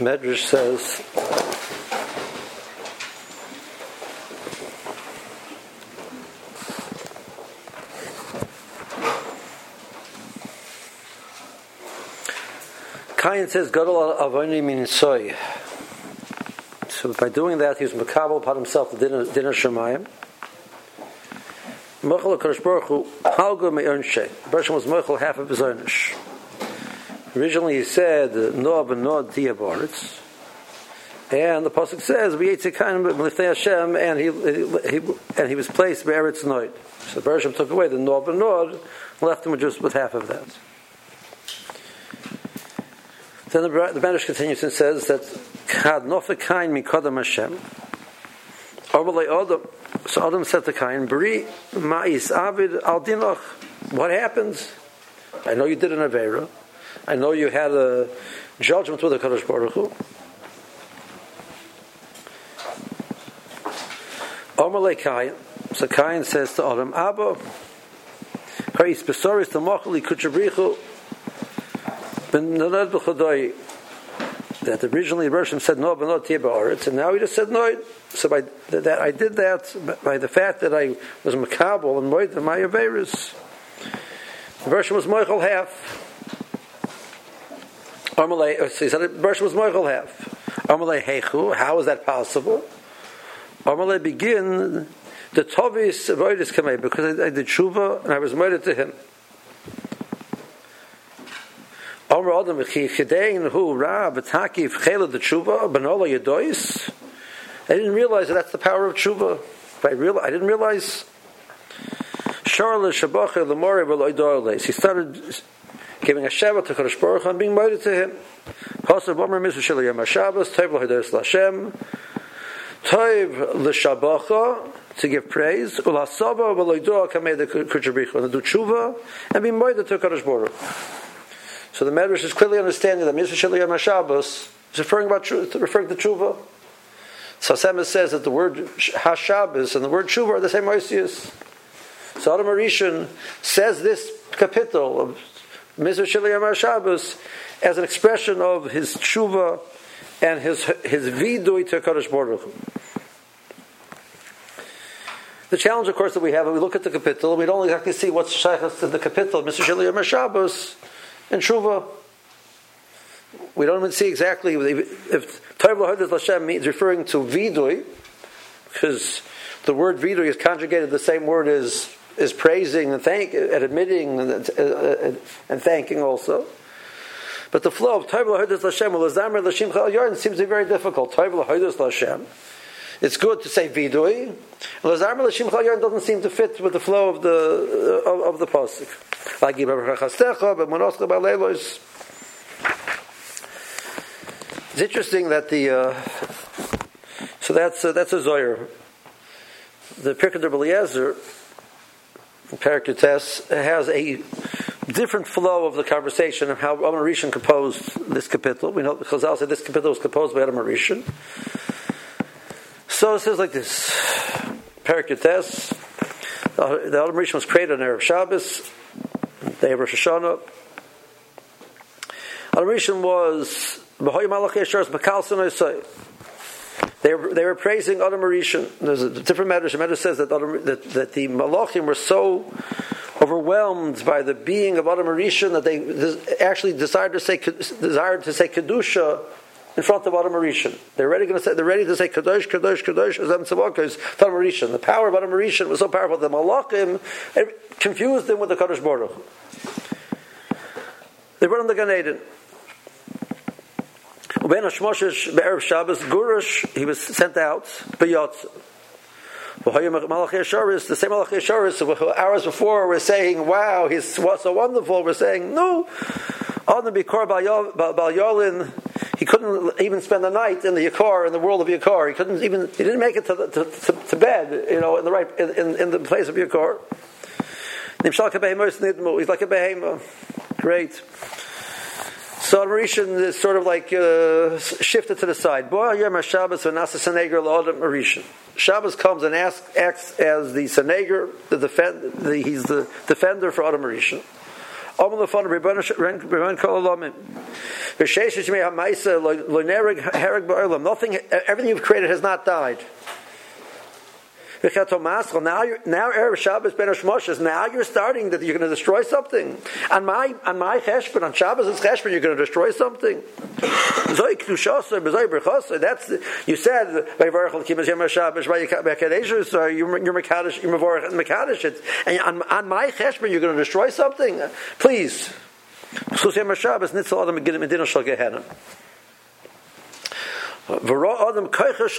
Medrash says Kain says Gadol Avoni means soy. So by doing that, he was makabel upon himself the dinner, dinner shemayim. Mechel Kadosh Baruch Hu halga me'ernshe. Bershom was mechel half of his earnish. Originally, he said Noah ben Noah diaboritz. And the pasuk says, "We ate b'liftei Hashem," and he, and he was placed by Eretz Noid. So Bershom took away the Noah ben Noah, left him just with half of that. Then the, the Medrash continues and says that Had nofa kain mikodam Hashem. Adam. So Adam said to Kain, Bri ma'is avid al dinoch. What happens? I know you did an avera. I know you had a judgment with the Kadosh Baruch Hu. Omerle Kain. So Kain says to Adam, Abba, Haris besoris to mochli kuchabrichu that originally Roshim said no, but not Tibaritz, and now he just said no. So by that I did that by the fact that I was makabel and moed my averis. The version was Michael half. Amalei, uh, so he said the was Michael half. Amalei hechu. How is that possible? Amalei begin the tovis avoidus kamei because I, I did tshuva and I was murdered to him. Omer Adam Chidein Hu Ra B'Takif Chela the Tshuva Benola Yadois. I didn't realize that that's the power of tshuva. I real I didn't realize. Charlotte Shabacha Lemore Veloidoiles. He started giving a Shabbat to Kadosh Baruch and being mighty to him. Pasuk Bomer Mizu Shel Yom HaShabbos Tov L'Hados L'Hashem Tov L'Shabacha to give praise Ulasaba Veloidoa Kamei the Kuchabricha and do tshuva and be mighty to Kadosh Baruch. So the Medrash is clearly understanding that Mitzvah Shel Yom HaShabbos is referring, about, referring to Tshuva. So Semes says that the word HaShabbos and the word Tshuva are the same Moisius. So Adam Arishan says this kapitel of Shel Yom HaShabbos as an expression of his Tshuva and his, his vidui to Kadosh Baruch the challenge, of course, that we have, when we look at the kapitel, we don't exactly see what's shaykhs in the kapitel, Mr. Shili Shabbos, and Shuva. We don't even see exactly if Tov Lahadas Lashem means referring to vidui, because the word vidui is conjugated the same word as is praising and thank and admitting and, uh, and thanking also. But the flow of Tov Lahadas Lashem Lazamer Lashim Chal Yarn seems to be very difficult. Tov Lahadas Lashem. It's good to say vidui. Lazamer Lashim Chal Yarn doesn't seem to fit with the flow of the of, of the pasuk. Like it's interesting that the uh, so that's uh, that's a zoyer. The Pirkei Parakutes, has a different flow of the conversation of how Adam Rishon composed this kapitel. We know Chazal said this kapitel was composed by Adam Rishon. So it says like this: Parakutes. The Adam Rishon was created on Arab Shabbos. They have Rosh Hashanah. Al Rishon was They were, they were praising Adam Rishon. There's a different matter. Matter says that, that, that the Malachim were so overwhelmed by the being of Adam Rishon that they actually desired to say desired to say kedusha in front of Adam Rishon. They're ready to say they're ready to say kadosh kadosh kadosh Azam Tzavakas Adam Rishon. The power of Adam Rishon was so powerful that the Malachim eh, confused them with the Kadosh Baruch. They run the Gan Eden. When Hashmoshish Be'erev Shabbos Gurush, he was sent out. Malachi the same Malachi Asharis, hours before we're saying, wow, he's so wonderful. We're saying, no. On the Bikor Bal Yolin, he couldn't even spend the night in the Yakar, in the world of Yakar. He couldn't even, he didn't make it to, to, to, to, bed, you know, in the right, in, in the place of Yakar. He's like a behemoth. Great. So Mauritian is sort of like uh, shifted to the side. Shabbos Shabbos comes and asks, acts as the Seneger, the defend, the, he's the defender for Adam Mauritian. Nothing, everything you've created has not died. Now, now Erev Shabbos Ben Hashmoshes. Now you're starting that you're going to destroy something. On my on my cheshbon on Shabbos is cheshbon. You're going to destroy something. That's you said you're Mekadesh you're Mavorach and on, on my cheshbon you're going to destroy something. Please.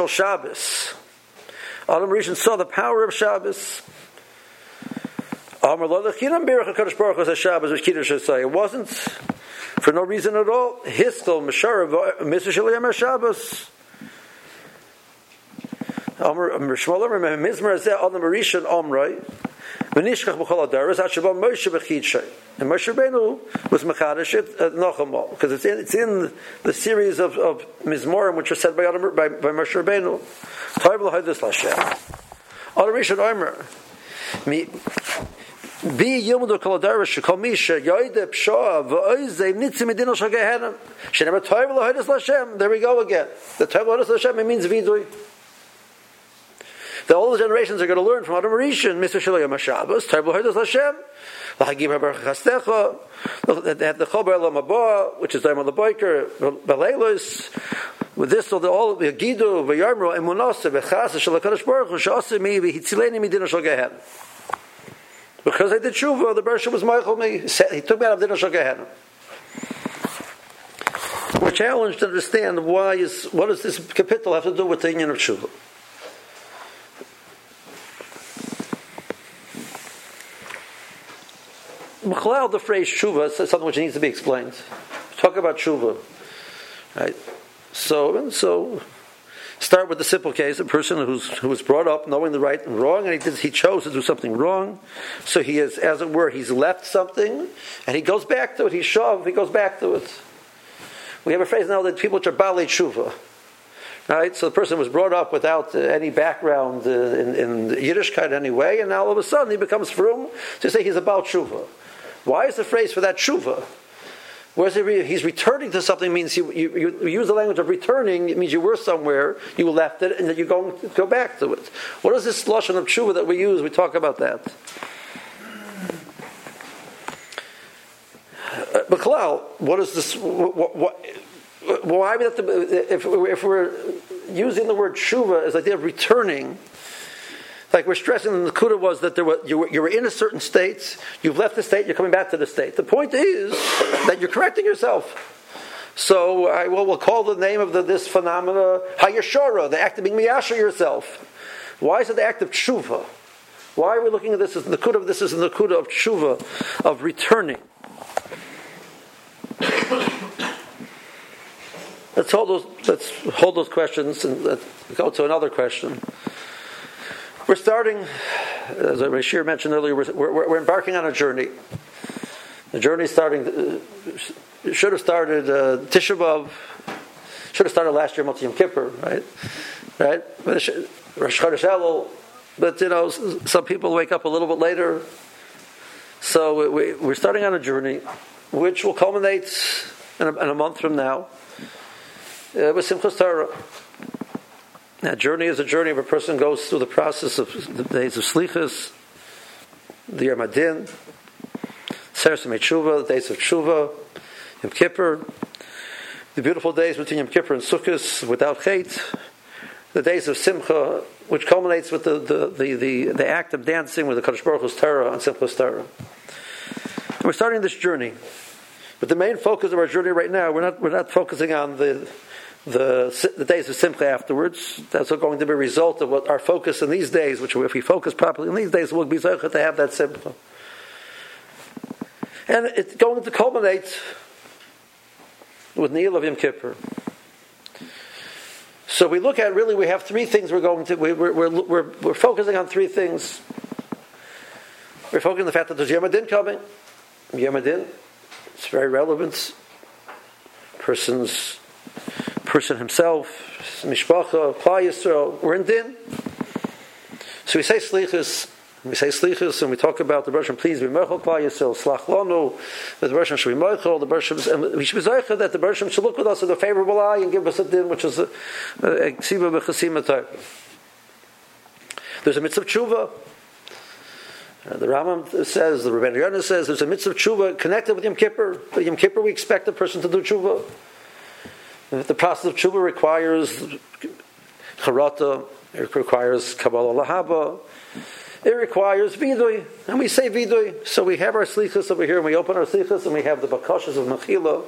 Shabbos. Adam Rishon saw the power of Shabbos. It wasn't for no reason at all. Histel Mishara Mr. Shabbos. Shmuel Mizmer Zeh Adam Rishon Omrei. And Moshe Rabbeinu was mechadish it uh, at Nochamal because it's in, it's in the series of, of Mizmorim which are said by, by, by Moshe Rabbeinu. Toiv l'hoidus l'Hashem. Adam Rishon Omer. Bi yomud kol adaras shekol misha yoide pshoa v'oizei nitzim medina shal gehenim. Shenever toiv l'hoidus l'Hashem. There we go again. The toiv l'hoidus l'Hashem means vidui. The older generations are going to learn from Adam Rishon, Mr. Shalayim HaShabbos, Tarbul Herdus Hashem, L'Hagim HaBarach HaStecha, they have the Chobar Elam Haba, which is Daimon LeBoiker, Beleilos, with this, all the all the Gidu, V'yarmro, Emunasa, V'chasa, Shalakadosh Baruch Hu, Sha'asa Mi, V'hitzileni Midina Shal Gehen. Because I did tshuva, the Bersha was Michael me. He took me out of Dinah Gehenna. We're challenged to understand why is what does this kapitel have to do with the union of tshuva. M'chalal, the phrase tshuva is something which needs to be explained. Talk about tshuva, right? So, so start with the simple case: a person who's who was brought up knowing the right and wrong, and he did, he chose to do something wrong. So he is, as it were, he's left something, and he goes back to it. He's shoved. He goes back to it. We have a phrase now that people which are bali tshuva. Right, so the person was brought up without uh, any background uh, in, in Yiddishkeit anyway, and now all of a sudden he becomes frum to say he's about tshuva. Why is the phrase for that tshuva? Whereas he's returning to something means you, you, you, use the language of returning, it means you were somewhere, you left it, and that you're going to go back to it. What is this lashon of tshuva that we use? We talk about that. Uh, Baklal, what is this? What, what, why to, if, if we're using the word tshuva as the idea of returning, like we're stressing the Kuda was that there were, you, were, you were in a certain state, you've left the state, you're coming back to the state. The point is that you're correcting yourself. So I will we'll call the name of the, this phenomena Hayashora, the act of being miyasha yourself. Why is it the act of tshuva? Why are we looking at this as the kuda of this is the kuda of tshuva, of returning? let's hold those let's hold those questions and go to another question. We're starting, as Rashir mentioned earlier, we're, we're, we're, embarking on a journey. The journey starting uh, should have started uh, Tisha B'av, should have started last year, Mot Yom Kippur, right? Right? Rosh Chodesh Elul, but you know, some people wake up a little bit later. So we, we're starting on a journey, which will culminate in a, in a month from now uh, with Simchas Torah. That journey is a journey of a person goes through the process of the days of Slichas, the Yom Adin, Seres Tshuva, the days of Tshuva, Yom Kippur, the beautiful days between Yom Kippur and Sukkot without Chait, the days of Simcha, which culminates with the, the, the, the, the act of dancing with the Kadosh Baruch Hu's Torah on Simchas Torah. And we're starting this journey. But the main focus of our journey right now, we're not, we're not focusing on the the, the days of Simcha afterwards. That's going to be a result of what our focus in these days, which if we focus properly in these days, we'll be so to have that Simcha. And it's going to culminate with Neil of Yom Kippur. So we look at really, we have three things we're going to, we, we're, we're, we're, we're focusing on three things. We're focusing on the fact that there's Yom Adin coming. Yom Adin, it's very relevant. Person's person himself, Mishpacha, Klal Yisrael, we're in din. So we say slichus We say slichus and we talk about the Bershom, please be mechol klal slach lonu, that the Bershom should be mechol, the Bershom, and we should be zeicha that the Bershom should look with us with a favorable eye and give us a din, which is a ksiva b'chasima type. There's a mitzvah tshuva. Uh, the Rambam says, the Rebbeinu Yonah says, there's a mitzvah tshuva connected with Yom Kippur. But Yom Kippur, we expect the person to do tshuva. The process of tshuva requires charata, it requires kabbalah lahaba, it requires vidui, and we say vidui. So we have our slichas over here, and we open our slichas, and we have the bakashas of mechila,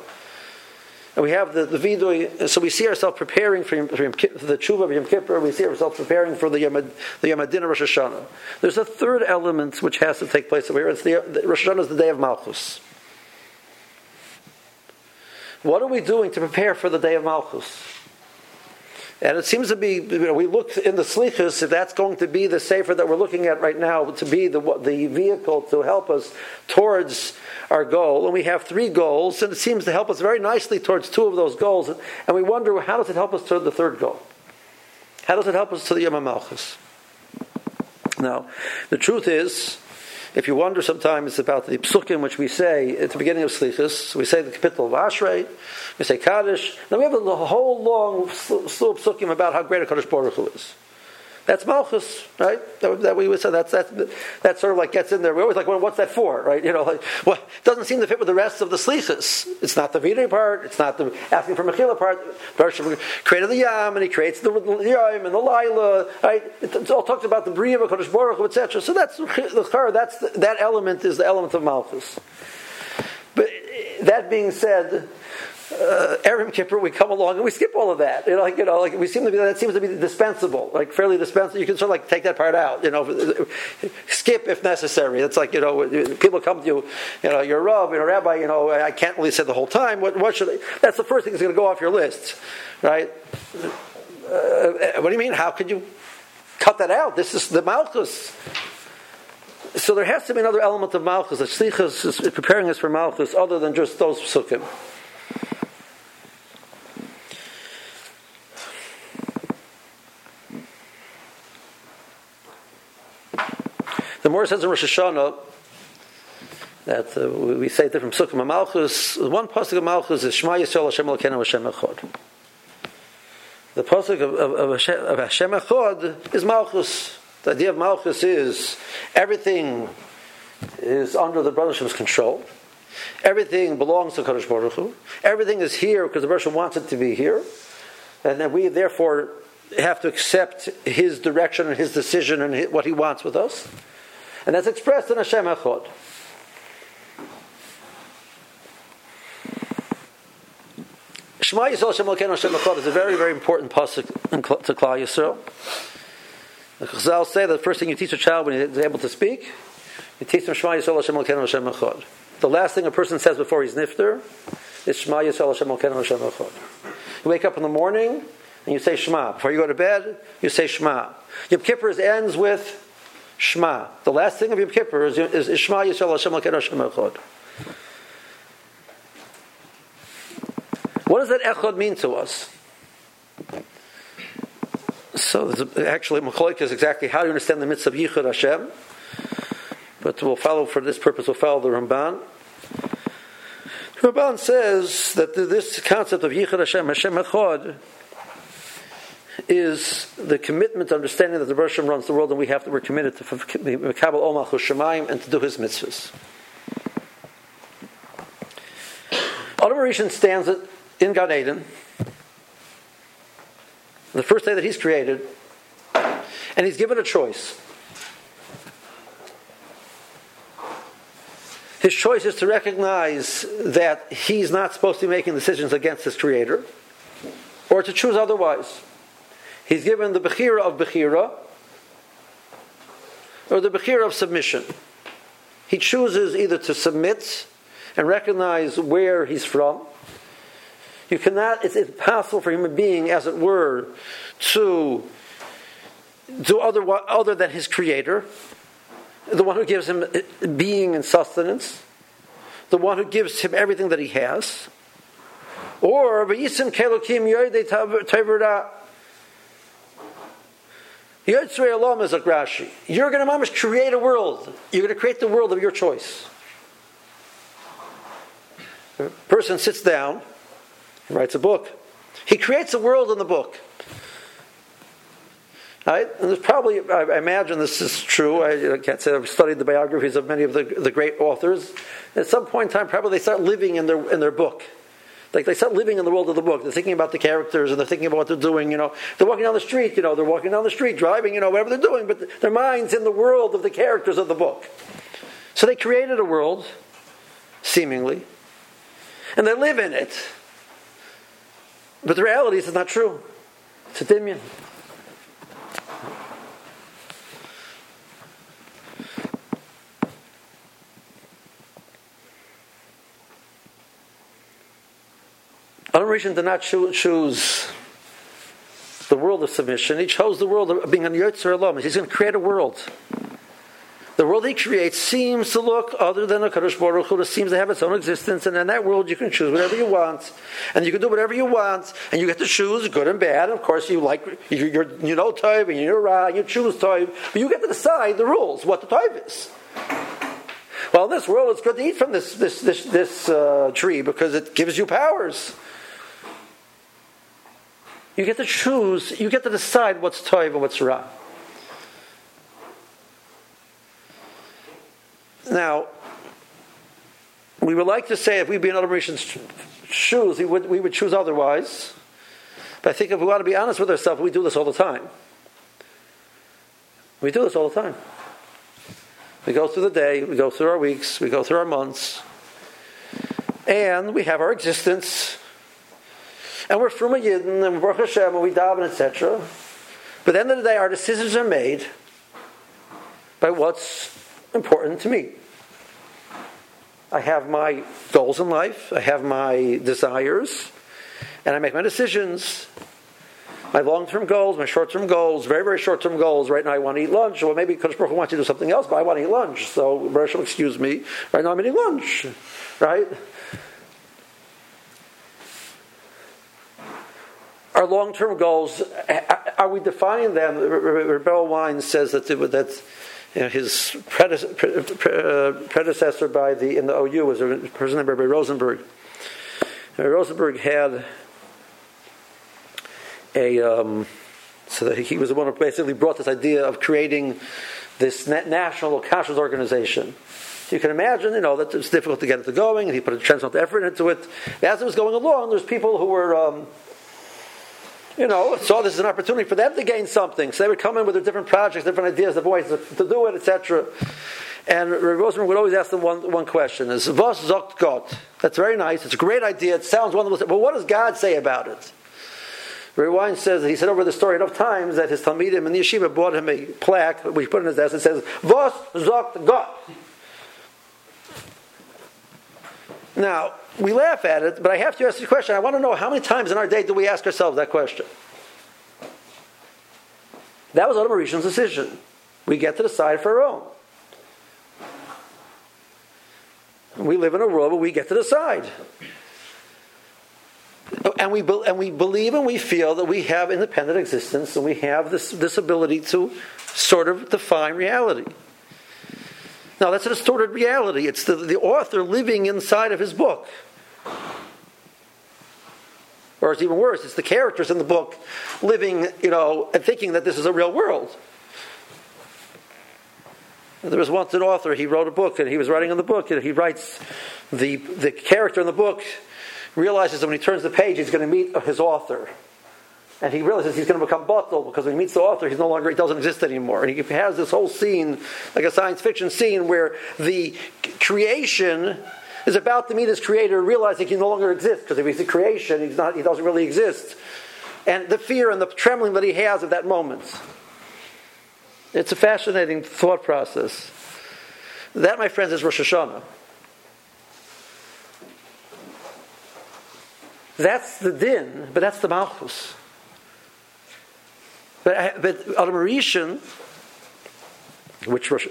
and we have the, the vidui. So we see ourselves preparing for, for, for the tshuva of Yom Kippur. We see ourselves preparing for the Yom, the Yom Rosh Hashanah. There's a third element which has to take place over here. It's the, the Rosh Hashanah is the day of Malchus. What are we doing to prepare for the day of Malchus? And it seems to be, you know, we look in the slichus, if that's going to be the safer that we're looking at right now, to be the, the vehicle to help us towards our goal. And we have three goals, and it seems to help us very nicely towards two of those goals. And we wonder, how does it help us to the third goal? How does it help us to the Yom Malchus? Now, the truth is, if you wonder sometimes about the psukim which we say at the beginning of Slichus, we say the kapitel of Ashrei, we say Kaddish, then we have a whole long slew of psukim about how great a Kadosh Baruch Hu is. That's Malchus, right? That, that we would say that's that that sort of like gets in there. We always like, well, what's that for, right? You know, like, well, it doesn't seem to fit with the rest of the slichas. It's not the vidui part. It's not the asking for mechila part. Bershom created the yam and he creates the, yam and the lila. Right? It's all talks about the bria of Kodesh Baruch etc. So that's the that's the, that element is the element of Malchus. But that being said, uh, Erim Kippur, we come along and we skip all of that. You know, like you know, like we seem to be that seems to be dispensable, like fairly dispensable. You can sort of like take that part out. You know, skip if necessary. It's like you know, people come to you, you know, you're a a rabbi. You know, I can't really say the whole time. What, what should I? That's the first thing that's going to go off your list, right? Uh, what do you mean? How could you cut that out? This is the malchus. So there has to be another element of malchus. The slichus is preparing us for malchus, other than just those psukim. More says in Rosh Hashanah that uh, we say different psukim of Malchus. One pasuk of Malchus is Shema Yisrael Hashem Elokeinu Hashem Echad. The pasuk of, of, of, Hashem, of Hashem Echad is Malchus. The idea of Malchus is everything is under the Brothership's control. Everything belongs to Kadosh Baruch Hu. Everything is here because the Brothership wants it to be here, and then we therefore have to accept His direction and His decision and what He wants with us. And that's expressed in Hashem Echad. Shema Yisrael Hashem Elokeinu Hashem Echad is a very, very important pasuk to Klal Yisrael. The Chazal say that the first thing you teach a child when he's able to speak, you teach him Shema Yisrael Hashem Elokeinu Hashem Echad. The last thing a person says before he's nifter is Shema Yisrael Hashem Elokeinu Hashem Echad. You wake up in the morning and you say Shema. Before you go to bed, you say Shema. Yom Kippur ends with Shema. The last thing of Yom Kippur is, is, is Shema Yisrael Hashem Elokeinu Hashem Echad. What does that echad mean to us? So actually, Macholik is exactly how you understand the mitzvah of Yichud Hashem. But we'll follow for this purpose. We'll follow the Ramban. The Ramban says that this concept of Yichud Hashem, Hashem Echad, is the commitment, understanding that the Bershom runs the world, and we have to, we're committed to Mekabel Omach Shemayim and to do his mitzvahs. Adam Rishon stands in Gan Eden, the first day that he's created, and he's given a choice. His choice is to recognize that he's not supposed to be making decisions against his creator, or to choose otherwise. He's given the Bechira of Bechira or the Bechira of submission. He chooses either to submit and recognize where he's from. You cannot, it's impossible for a human being, as it were, to do other, other than his creator, the one who gives him being and sustenance, the one who gives him everything that he has. Or, Olam is Rashi. You're going to mamish create a world. You're going to create the world of your choice. A person sits down and writes a book. He creates a world in the book. Right? And there's probably, I imagine this is true. I, can't say I've studied the biographies of many of the, the great authors. At some point in time, probably they start living in their, in their book. Like they start living in the world of the book. They're thinking about the characters and they're thinking about what they're doing. You know, they're walking down the street. You know, they're walking down the street, driving. You know, whatever they're doing, but their minds in the world of the characters of the book. So they created a world, seemingly, and they live in it. But the reality is, it's not true. It's a dimion. Adam Rishon did not choose the world of submission. He chose the world of being a Yotzer Elam. He's going to create a world. The world he creates seems to look other than a Kadosh Baruch Hu. It seems to have its own existence, and in that world you can choose whatever you want, and you can do whatever you want, and you get to choose good and bad. And of course, you like you you know type and you're right, and you choose type, but you get to decide the rules, what the type is. Well, in this world, it's good to eat from this this this, this uh, tree because it gives you powers. You get to choose, you get to decide what's toiv and what's ra. Now, we would like to say if we'd be in Adam Rishon's shoes, we would, we would choose otherwise. But I think if we want to be honest with ourselves, we do this all the time. We do this all the time. We go through the day, we go through our weeks, we go through our months, and we have our existence and we're from a Yidden, and Baruch Hashem, and we daven, etc. But at the end of the day, our decisions are made by what's important to me. I have my goals in life, I have my desires, and I make my decisions. My long term goals, my short term goals, very, very short term goals. Right now, I want to eat lunch. Well, maybe Kodesh Baruch wants to do something else, but I want to eat lunch. So, Baruch excuse me. Right now, I'm eating lunch. Right? Our long-term goals, are we defining them? Rebel Wein says that, that you know, his predecessor by the, in the OU was a person named Rabbi Rosenberg. Rosenberg had a, um, so he was the one who basically brought this idea of creating this national conscious organization. You can imagine, you know, that it's difficult to get it going, and he put a tremendous effort into it. As it was going along, there's people who were um, you know, saw this as an opportunity for them to gain something. So they would come in with their different projects, different ideas, of ways to, do it, etc. And Rabbi Rosenberg would always ask them one, one question: Is "Was sagt Gott?" That's very nice. It's a great idea. It sounds wonderful. But what does God say about it? Wein says he said over the story enough times that his talmidim in the yeshiva bought him a plaque, which he put in his desk. and says "Was sagt Gott." Now, we laugh at it, but I have to ask the question. I want to know how many times in our day do we ask ourselves that question? That was Adam decision. We get to decide for our own. We live in a world where we get to decide. And we, and we believe and we feel that we have independent existence and we have this, this ability to sort of define reality. Now, that's a distorted reality. It's the, the author living inside of his book. Or it's even worse, it's the characters in the book living, you know, and thinking that this is a real world. There was once an author, he wrote a book, and he was writing in the book, and he writes the, the character in the book realizes that when he turns the page, he's going to meet his author and he realizes he's going to become batel because when he meets the author, he's no longer he doesn't exist anymore. And he has this whole scene, like a science fiction scene, where the creation is about to meet his creator, realizing he no longer exists because if he's a creation, he's not, he doesn't really exist. And the fear and the trembling that he has at that moment. It's a fascinating thought process. That, my friends, is Rosh Hashanah. That's the din, but that's the Malchus. But, but Adam Rishon, which was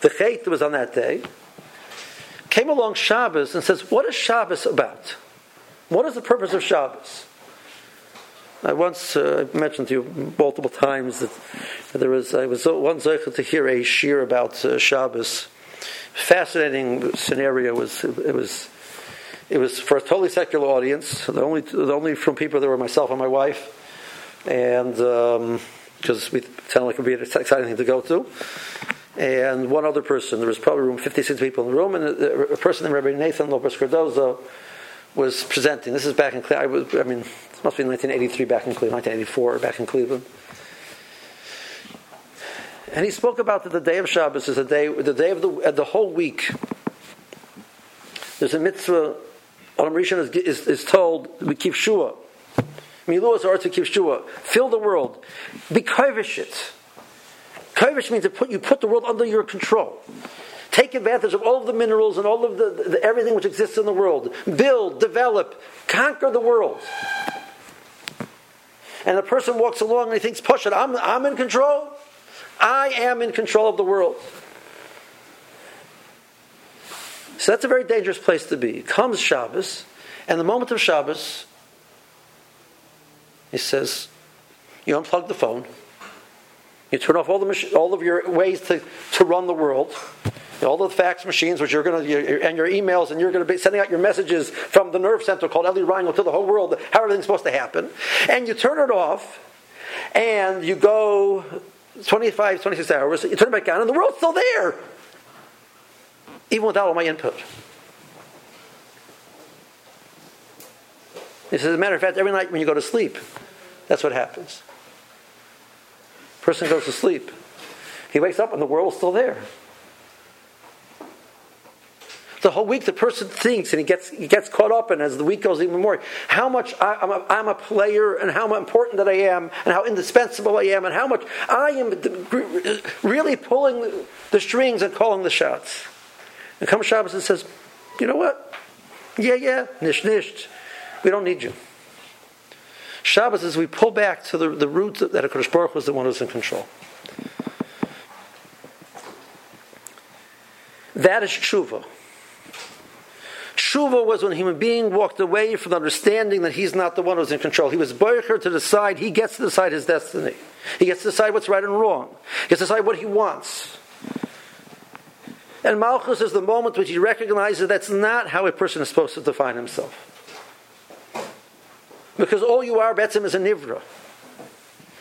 the Chait that was on that day, came along Shabbos and says, What is Shabbos about? What is the purpose of Shabbos? I once uh, mentioned to you multiple times that there was I was one zeicha to hear a shir about uh, Shabbos. Fascinating scenario was it was it was for a totally secular audience. The only the only frum people there were myself and my wife, and because um, we sounded like it would be an exciting thing to go to. And one other person. There was probably room 56 people in the room, and a, a person named Rabbi Nathan Lopez Cardozo was presenting. This is back in I was I mean it must be 1983 back in Cleveland, 1984 back in Cleveland. And he spoke about that the day of Shabbos is the day, the day of the, uh, the whole week. There's a mitzvah, Adam Rishon is, is, is told, we keep Shua. Miluas to keep Fill the world. Be kavish it. Kavish means to put, you put the world under your control. Take advantage of all of the minerals and all of the, the, everything which exists in the world. Build, develop, conquer the world and a person walks along and he thinks, push it, I'm, I'm in control. I am in control of the world. So that's a very dangerous place to be. Comes Shabbos, and the moment of Shabbos, he says, you unplug the phone, you turn off all, the all of your ways to, to run the world, all the fax machines, which you're going to, and your emails, and you're going to be sending out your messages from the nerve center called Eli Rhino to the whole world, how everything's supposed to happen. And you turn it off, and you go 25, 26 hours, you turn it back on, and the world's still there, even without all my input. As a matter of fact, every night when you go to sleep, that's what happens. Person goes to sleep. He wakes up and the world's still there. The whole week the person thinks and he gets, he gets caught up and as the week goes even more how much I, am a, I'm a player and how important that I am and how indispensable I am and how much I am really pulling the strings and calling the shots. And comes Shabbos and says, you know what? Yeah, yeah, nish nish. We don't need you. Shabbos is we pull back to the, the root that HaKadosh Baruch was the one who's in control. That is tshuva. Tshuva was when a human being walked away from the understanding that he's not the one who's in control. He was boicher to decide, he gets to decide his destiny. He gets to decide what's right and wrong. He gets to decide what he wants. And Malchus is the moment which he recognizes that's not how a person is supposed to define himself. Because all you are, Betzim, is a Nivra.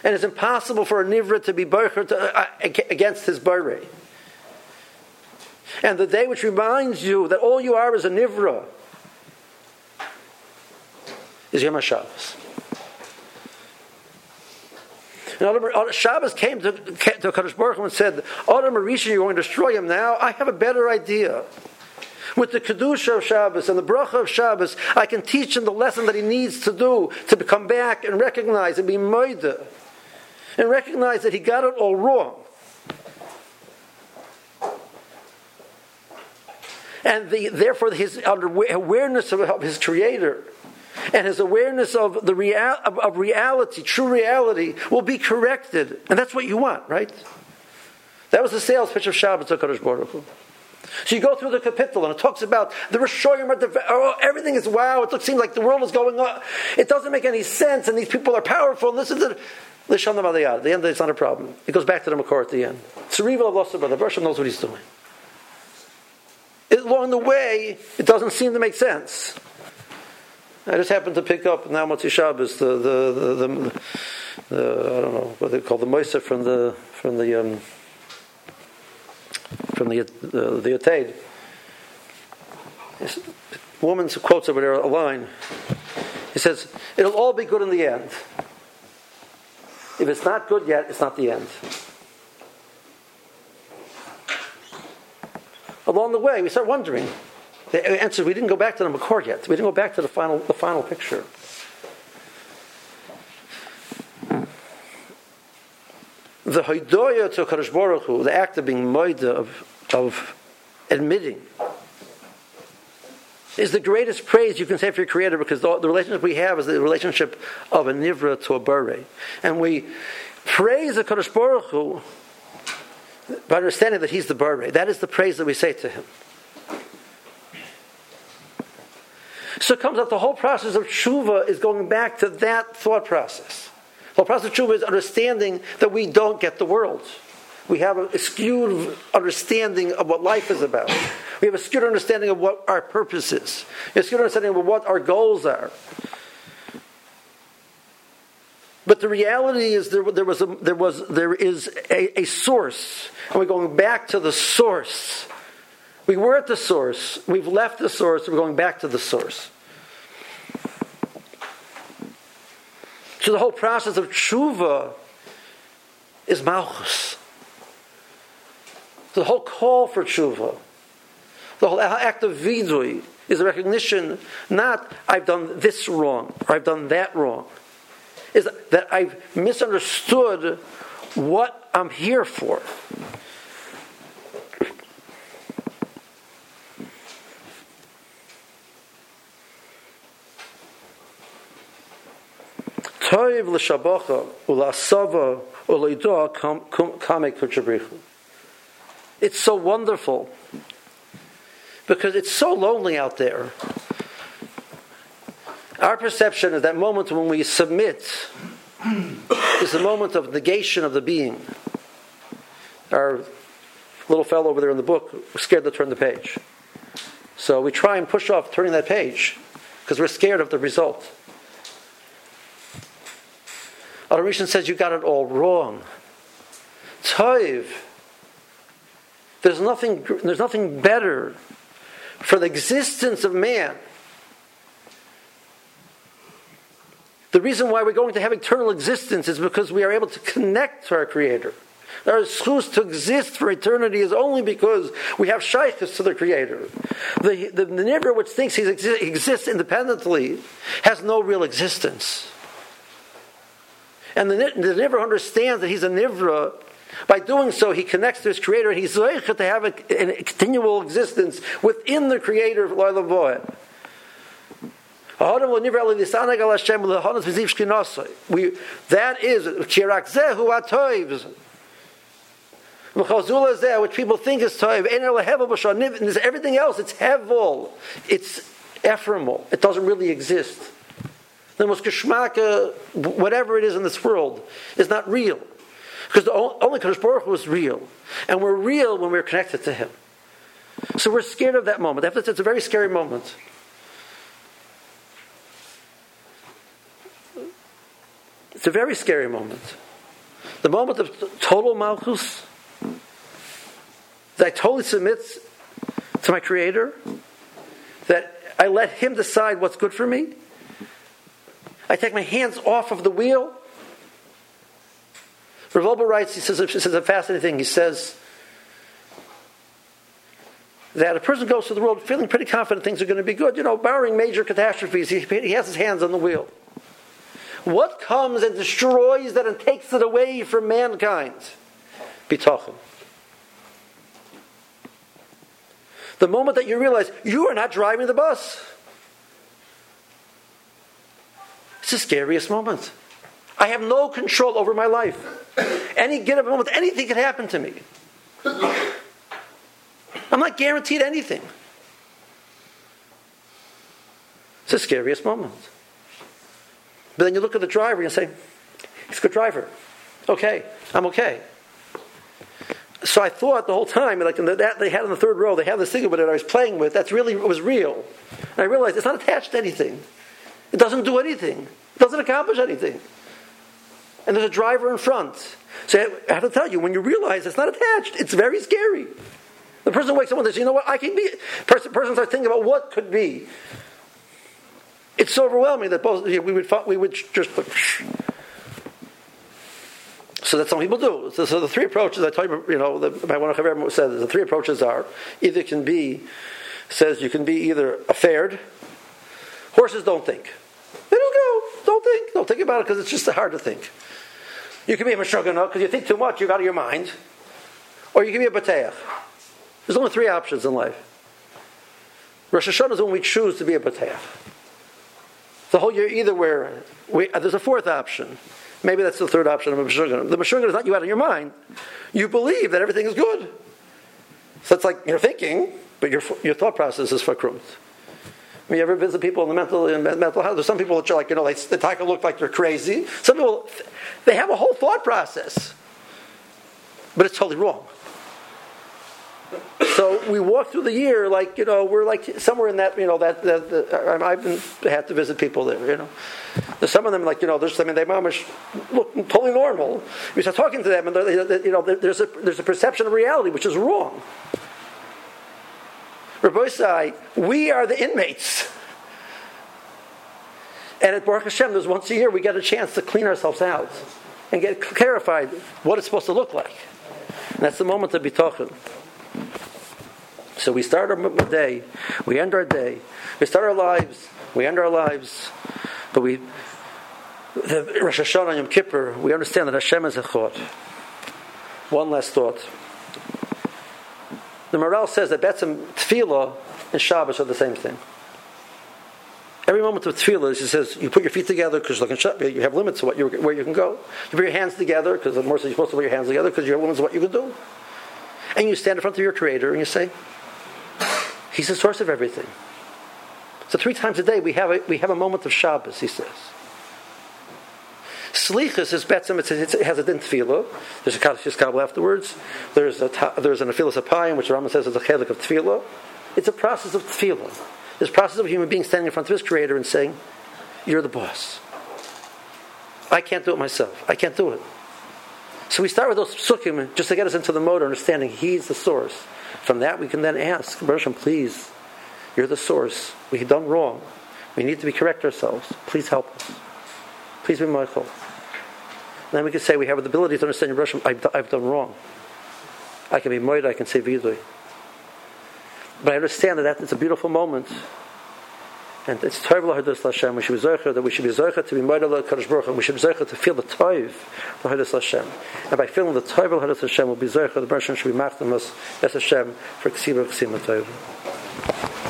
And it's impossible for a Nivra to be boicher uh, against his Borei. And the day which reminds you that all you are is a nivra is Yom HaShabbos. And Shabbos came to, to Kadosh Baruch Hu and said, Adam Arisha, you're going to destroy him now. I have a better idea. With the Kedusha of Shabbos and the Bracha of Shabbos, I can teach him the lesson that he needs to do to come back and recognize and be moida. And recognize that he got it all wrong. and the, therefore his awareness of his creator and his awareness of the real, of, of reality, true reality, will be corrected. And that's what you want, right? That was the sales pitch of Shabbat to Baruch Hu. So you go through the kapitel and it talks about the Rishoyim, everything is wow, it seems like the world is going up. It doesn't make any sense, and these people are powerful, and this is the Lishon At the end, it's not a problem. It goes back to the Makor at the end. Cerebral of the. Bershom knows what he's doing along the way, it doesn't seem to make sense. I just happened to pick up now Motzi Shabbos, the, the, the, the, the I don't know what they call the Moisa from the from the um, from the the, the Yotaid. Woman quotes over there a line. He says, "It'll all be good in the end. If it's not good yet, it's not the end." along the way, we start wondering. The answer we didn't go back to the Makor yet. We didn't go back to the final, the final picture. The Haidoya to Kadosh Baruch Hu, the act of being moida, of, of admitting, is the greatest praise you can say for your Creator because the, the relationship we have is the relationship of a Nivra to a Borei. And we praise the Kadosh Baruch Hu by understanding that He's the Borei. That is the praise that we say to Him. So it comes out the whole process of tshuva is going back to that thought process. Of tshuva is understanding that we don't get the world. We have a skewed understanding of what life is about. We have a skewed understanding of what our purpose is. A skewed understanding of what our goals are. But the reality is there, there was a, there was there is a, a source, and we're going back to the source. We were at the source. We've left the source. We're going back to the source. So the whole process of tshuva is malchus. The whole call for tshuva, the whole act of vidui, is a recognition not I've done this wrong or I've done that wrong. Is that I've misunderstood what I'm here for. Toiv l'shabacha u'la'asava u'leidoa kamek kuchabrichu. It's so wonderful because it's so lonely out there. Our perception is that moment when we submit is the moment of negation of the being. Our little fellow over there in the book was scared to turn the page. So we try and push off turning that page because we're scared of the result. Adoration says you got it all wrong. Toiv there's nothing, there's nothing better for the existence of man. The reason why we're going to have eternal existence is because we are able to connect to our Creator. Our schus to exist for eternity is only because we have shaykhs to the Creator. The, the, the which thinks he exi- exists independently has no real existence. And the, the nivra understands that he's a nivra by doing so, he connects to his creator and he's to have a, a, continual existence within the creator of Loilam Voed. We, that is which people think is toiv. Everything else, it's hevel. It's ephemeral. It doesn't really exist. The most geschmacka, whatever it is in this world, is not real. Because the only Kadosh Baruch Hu was real. And we're real when we're connected to Him. So we're scared of that moment. It's a very scary moment. It's a very scary moment. The moment of total malchus, that I totally submit to my Creator, that I let Him decide what's good for me. I take my hands off of the wheel Rav writes, he says, he says a fascinating thing. He says that a person goes through the world feeling pretty confident things are going to be good, you know, barring major catastrophes, he, he has his hands on the wheel. What comes and destroys that and takes it away from mankind? Bitachon. The moment that you realize you are not driving the bus. It's the scariest moment. I have no control over my life. Any given moment, anything can happen to me. I'm not guaranteed anything. It's the scariest moment. But then you look at the driver and say, he's a good driver. Okay, I'm okay. So I thought the whole time, like that they had in the third row, they had this thing with it I was playing with. That's really it was real. And I realized it's not attached to anything. It doesn't do anything. It doesn't accomplish anything and there's a driver in front. So I have to tell you, when you realize it's not attached, it's very scary. The person wakes up and says, "You know what? I can be." Person, person starts thinking about what could be. It's so overwhelming that both we would we would just. So that's what people do. So, so, the three approaches I told you, you know, the, my one of said the three approaches are either can be says you can be either a ferd. Horses don't think. They don't go. Don't think. Don't think about it because it's just hard to think. You can be a Meshuggah because you think too much, you're out of your mind. Or you can be a Bateach. There's only three options in life. Rosh Hashanah is when we choose to be a Bateach. The whole year, either where we, uh, there's a fourth option. Maybe that's the third option of a Meshuggah. The Meshuggah is not you out of your mind. You believe that everything is good. So it's like you're thinking, but your, your thought process is for mean, you ever visit people in the mental in mental health? There's some people that are like, you know, they, they take a look like they're crazy. Some people, they have a whole thought process, but it's totally wrong. So we walk through the year like you know we're like somewhere in that you know that, that, that I've been had to visit people there you know there's some of them like you know there's I mean they mamish look totally normal we start talking to them and they, you know there's a there's a perception of reality which is wrong Rabbi we are the inmates. And at Baruch Hashem, there's once a year we get a chance to clean ourselves out and get clarified what it's supposed to look like. And that's the moment of bitachon. So we start our day, we end our day, we start our lives, we end our lives, but we, the Rosh Hashanah Yom Kippur, we understand that Hashem is a thought. One last thought. The Maharal says that Betzim Tefillah and Shabbos are the same thing. Every moment of tefillah, he says, you put your feet together because you have limits to what you, where you can go. You put your hands together because the more you're supposed to put your hands together because you have limits to what you can do. And you stand in front of your Creator and you say, He's the source of everything. So three times a day we have a, we have a moment of Shabbos, he says. Slichus is betzim. It has a din tefillah. There's a kaddish kabbalah afterwards. There's a there's an afilas apayim, which Rambam says is a chelik of tefillah. It's a process of tefillah. This process of a human being standing in front of his creator and saying, "You're the boss. I can't do it myself. I can't do it." So we start with those psukim just to get us into the mode of understanding He's the source. From that, we can then ask, Bershom, please, you're the source. We've done wrong. We need to be correct ourselves. Please help us. Please be mochel. Then we can say we have the ability to understand your Russian. I've, done wrong. I can be modeh, I can say vidui. But I understand that, that it's a beautiful moment. And it's Tov Lahadus Hashem. We should be Zocher, that we should be Zocher to be Modeh Kadosh Baruch and we should be Zocher to feel the Tov Lahadus Hashem. And by feeling the Tov Lahadus Hashem, we'll be Zocher, the Baruch should be Machtem us, as Hashem, for Ksiva Ksima Tov.